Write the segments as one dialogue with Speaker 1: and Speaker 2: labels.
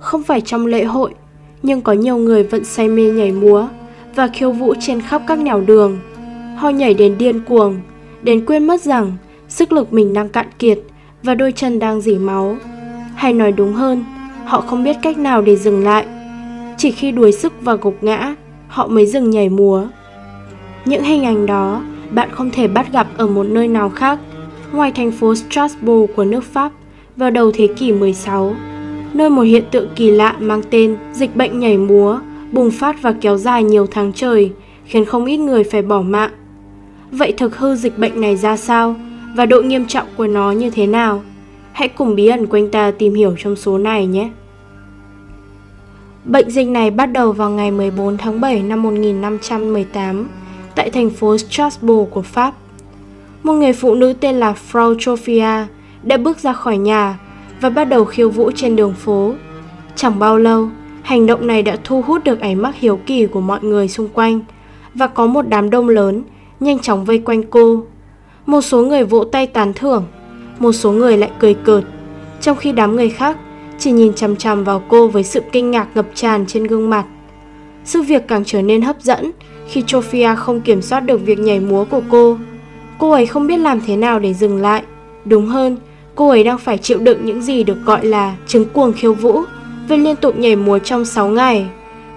Speaker 1: không phải trong lễ hội, nhưng có nhiều người vẫn say mê nhảy múa và khiêu vũ trên khắp các nẻo đường. Họ nhảy đến điên cuồng, đến quên mất rằng sức lực mình đang cạn kiệt và đôi chân đang dỉ máu. Hay nói đúng hơn, họ không biết cách nào để dừng lại. Chỉ khi đuối sức và gục ngã, họ mới dừng nhảy múa. Những hình ảnh đó bạn không thể bắt gặp ở một nơi nào khác ngoài thành phố Strasbourg của nước Pháp vào đầu thế kỷ 16, nơi một hiện tượng kỳ lạ mang tên dịch bệnh nhảy múa bùng phát và kéo dài nhiều tháng trời, khiến không ít người phải bỏ mạng. Vậy thực hư dịch bệnh này ra sao và độ nghiêm trọng của nó như thế nào? Hãy cùng bí ẩn quanh ta tìm hiểu trong số này nhé. Bệnh dịch này bắt đầu vào ngày 14 tháng 7 năm 1518 tại thành phố Strasbourg của Pháp. Một người phụ nữ tên là Frau Sophia đã bước ra khỏi nhà và bắt đầu khiêu vũ trên đường phố. Chẳng bao lâu, hành động này đã thu hút được ánh mắt hiếu kỳ của mọi người xung quanh và có một đám đông lớn nhanh chóng vây quanh cô. Một số người vỗ tay tán thưởng, một số người lại cười cợt, trong khi đám người khác chỉ nhìn chằm chằm vào cô với sự kinh ngạc ngập tràn trên gương mặt. Sự việc càng trở nên hấp dẫn khi Sophia không kiểm soát được việc nhảy múa của cô. Cô ấy không biết làm thế nào để dừng lại. Đúng hơn, cô ấy đang phải chịu đựng những gì được gọi là chứng cuồng khiêu vũ vì liên tục nhảy múa trong 6 ngày.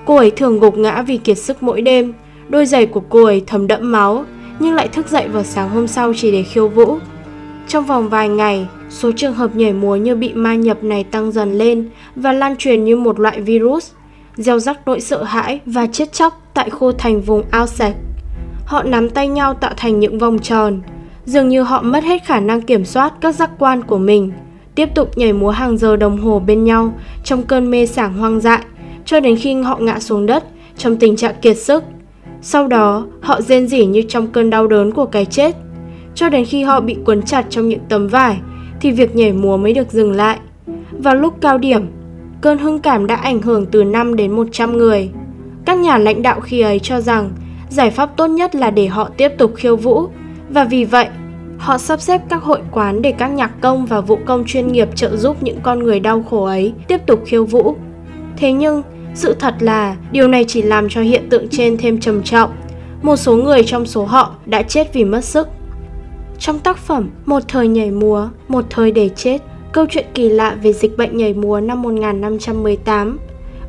Speaker 1: Cô ấy thường gục ngã vì kiệt sức mỗi đêm. Đôi giày của cô ấy thấm đẫm máu, nhưng lại thức dậy vào sáng hôm sau chỉ để khiêu vũ. Trong vòng vài ngày, số trường hợp nhảy múa như bị ma nhập này tăng dần lên và lan truyền như một loại virus, gieo rắc nỗi sợ hãi và chết chóc tại khu thành vùng ao sạch. Họ nắm tay nhau tạo thành những vòng tròn, dường như họ mất hết khả năng kiểm soát các giác quan của mình, tiếp tục nhảy múa hàng giờ đồng hồ bên nhau trong cơn mê sảng hoang dại, cho đến khi họ ngã xuống đất trong tình trạng kiệt sức. Sau đó, họ rên rỉ như trong cơn đau đớn của cái chết. Cho đến khi họ bị cuốn chặt trong những tấm vải, thì việc nhảy múa mới được dừng lại. Vào lúc cao điểm, cơn hưng cảm đã ảnh hưởng từ 5 đến 100 người. Các nhà lãnh đạo khi ấy cho rằng giải pháp tốt nhất là để họ tiếp tục khiêu vũ và vì vậy họ sắp xếp các hội quán để các nhạc công và vũ công chuyên nghiệp trợ giúp những con người đau khổ ấy tiếp tục khiêu vũ. Thế nhưng, sự thật là điều này chỉ làm cho hiện tượng trên thêm trầm trọng. Một số người trong số họ đã chết vì mất sức. Trong tác phẩm Một thời nhảy múa, một thời để chết, câu chuyện kỳ lạ về dịch bệnh nhảy múa năm 1518,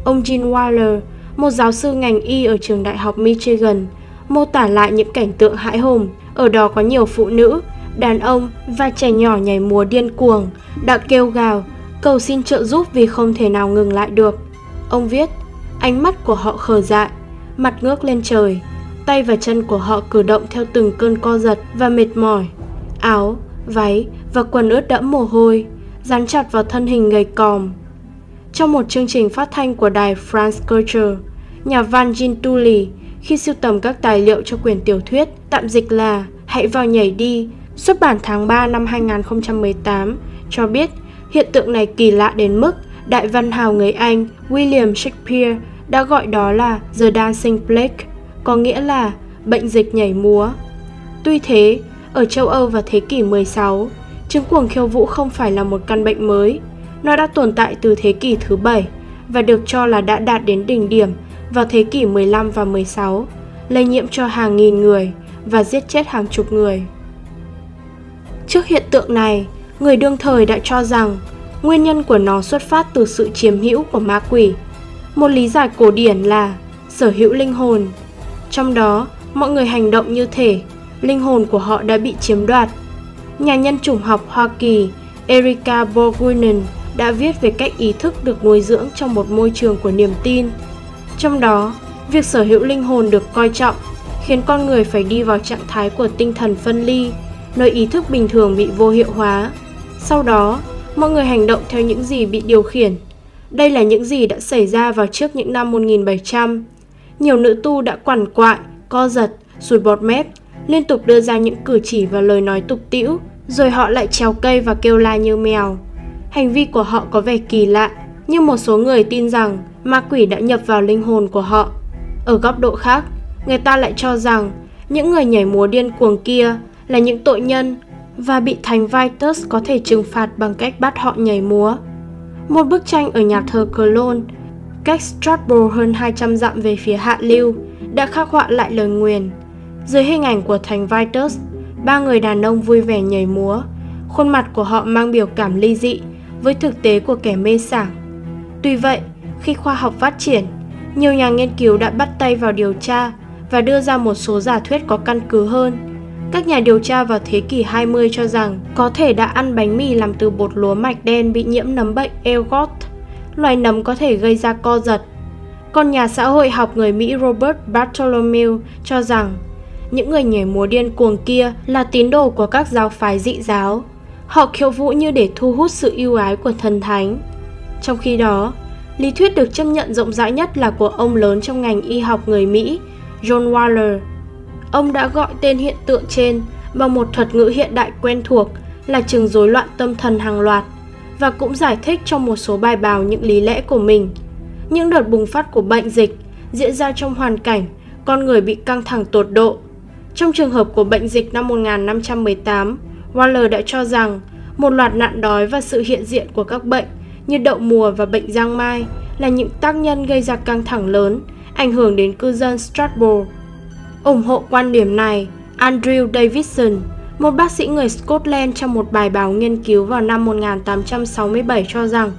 Speaker 1: ông Gene Waller một giáo sư ngành y ở trường đại học Michigan, mô tả lại những cảnh tượng hãi hùng. Ở đó có nhiều phụ nữ, đàn ông và trẻ nhỏ nhảy múa điên cuồng, đã kêu gào, cầu xin trợ giúp vì không thể nào ngừng lại được. Ông viết, ánh mắt của họ khờ dại, mặt ngước lên trời, tay và chân của họ cử động theo từng cơn co giật và mệt mỏi. Áo, váy và quần ướt đẫm mồ hôi, dán chặt vào thân hình gầy còm, trong một chương trình phát thanh của đài France Culture, nhà văn Jean Tully khi sưu tầm các tài liệu cho quyền tiểu thuyết tạm dịch là Hãy vào nhảy đi, xuất bản tháng 3 năm 2018, cho biết hiện tượng này kỳ lạ đến mức đại văn hào người Anh William Shakespeare đã gọi đó là The Dancing Plague, có nghĩa là bệnh dịch nhảy múa. Tuy thế, ở châu Âu vào thế kỷ 16, chứng cuồng khiêu vũ không phải là một căn bệnh mới, nó đã tồn tại từ thế kỷ thứ bảy và được cho là đã đạt đến đỉnh điểm vào thế kỷ 15 và 16, lây nhiễm cho hàng nghìn người và giết chết hàng chục người. Trước hiện tượng này, người đương thời đã cho rằng nguyên nhân của nó xuất phát từ sự chiếm hữu của ma quỷ. Một lý giải cổ điển là sở hữu linh hồn. Trong đó, mọi người hành động như thể linh hồn của họ đã bị chiếm đoạt. Nhà nhân chủng học Hoa Kỳ Erika Borguinen đã viết về cách ý thức được nuôi dưỡng trong một môi trường của niềm tin. Trong đó, việc sở hữu linh hồn được coi trọng khiến con người phải đi vào trạng thái của tinh thần phân ly, nơi ý thức bình thường bị vô hiệu hóa. Sau đó, mọi người hành động theo những gì bị điều khiển. Đây là những gì đã xảy ra vào trước những năm 1700. Nhiều nữ tu đã quằn quại, co giật, sùi bọt mép, liên tục đưa ra những cử chỉ và lời nói tục tĩu, rồi họ lại trèo cây và kêu la như mèo. Hành vi của họ có vẻ kỳ lạ, nhưng một số người tin rằng ma quỷ đã nhập vào linh hồn của họ. Ở góc độ khác, người ta lại cho rằng những người nhảy múa điên cuồng kia là những tội nhân và bị thành Vitus có thể trừng phạt bằng cách bắt họ nhảy múa. Một bức tranh ở nhà thờ Cologne, cách Strasbourg hơn 200 dặm về phía hạ lưu, đã khắc họa lại lời nguyền. Dưới hình ảnh của thành Vitus, ba người đàn ông vui vẻ nhảy múa, khuôn mặt của họ mang biểu cảm ly dị với thực tế của kẻ mê sảng. Tuy vậy, khi khoa học phát triển, nhiều nhà nghiên cứu đã bắt tay vào điều tra và đưa ra một số giả thuyết có căn cứ hơn. Các nhà điều tra vào thế kỷ 20 cho rằng có thể đã ăn bánh mì làm từ bột lúa mạch đen bị nhiễm nấm bệnh Elgot, loài nấm có thể gây ra co giật. Còn nhà xã hội học người Mỹ Robert Bartholomew cho rằng những người nhảy múa điên cuồng kia là tín đồ của các giáo phái dị giáo. Họ khiêu vũ như để thu hút sự yêu ái của thần thánh. Trong khi đó, lý thuyết được chấp nhận rộng rãi nhất là của ông lớn trong ngành y học người Mỹ, John Waller. Ông đã gọi tên hiện tượng trên bằng một thuật ngữ hiện đại quen thuộc là chứng rối loạn tâm thần hàng loạt và cũng giải thích trong một số bài báo những lý lẽ của mình. Những đợt bùng phát của bệnh dịch diễn ra trong hoàn cảnh con người bị căng thẳng tột độ. Trong trường hợp của bệnh dịch năm 1518, Waller đã cho rằng một loạt nạn đói và sự hiện diện của các bệnh như đậu mùa và bệnh giang mai là những tác nhân gây ra căng thẳng lớn, ảnh hưởng đến cư dân Strasbourg. ủng hộ quan điểm này, Andrew Davidson, một bác sĩ người Scotland trong một bài báo nghiên cứu vào năm 1867 cho rằng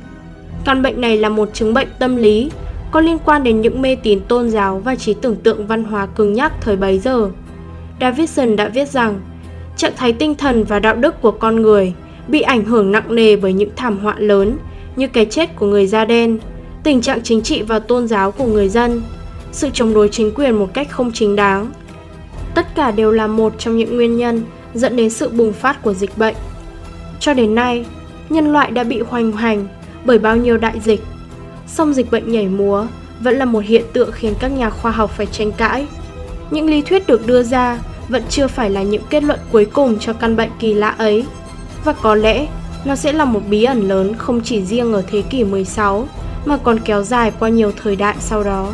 Speaker 1: căn bệnh này là một chứng bệnh tâm lý có liên quan đến những mê tín tôn giáo và trí tưởng tượng văn hóa cứng nhắc thời bấy giờ. Davidson đã viết rằng trạng thái tinh thần và đạo đức của con người bị ảnh hưởng nặng nề bởi những thảm họa lớn như cái chết của người da đen, tình trạng chính trị và tôn giáo của người dân, sự chống đối chính quyền một cách không chính đáng. Tất cả đều là một trong những nguyên nhân dẫn đến sự bùng phát của dịch bệnh. Cho đến nay, nhân loại đã bị hoành hành bởi bao nhiêu đại dịch. Song dịch bệnh nhảy múa vẫn là một hiện tượng khiến các nhà khoa học phải tranh cãi. Những lý thuyết được đưa ra vẫn chưa phải là những kết luận cuối cùng cho căn bệnh kỳ lạ ấy. Và có lẽ nó sẽ là một bí ẩn lớn không chỉ riêng ở thế kỷ 16 mà còn kéo dài qua nhiều thời đại sau đó.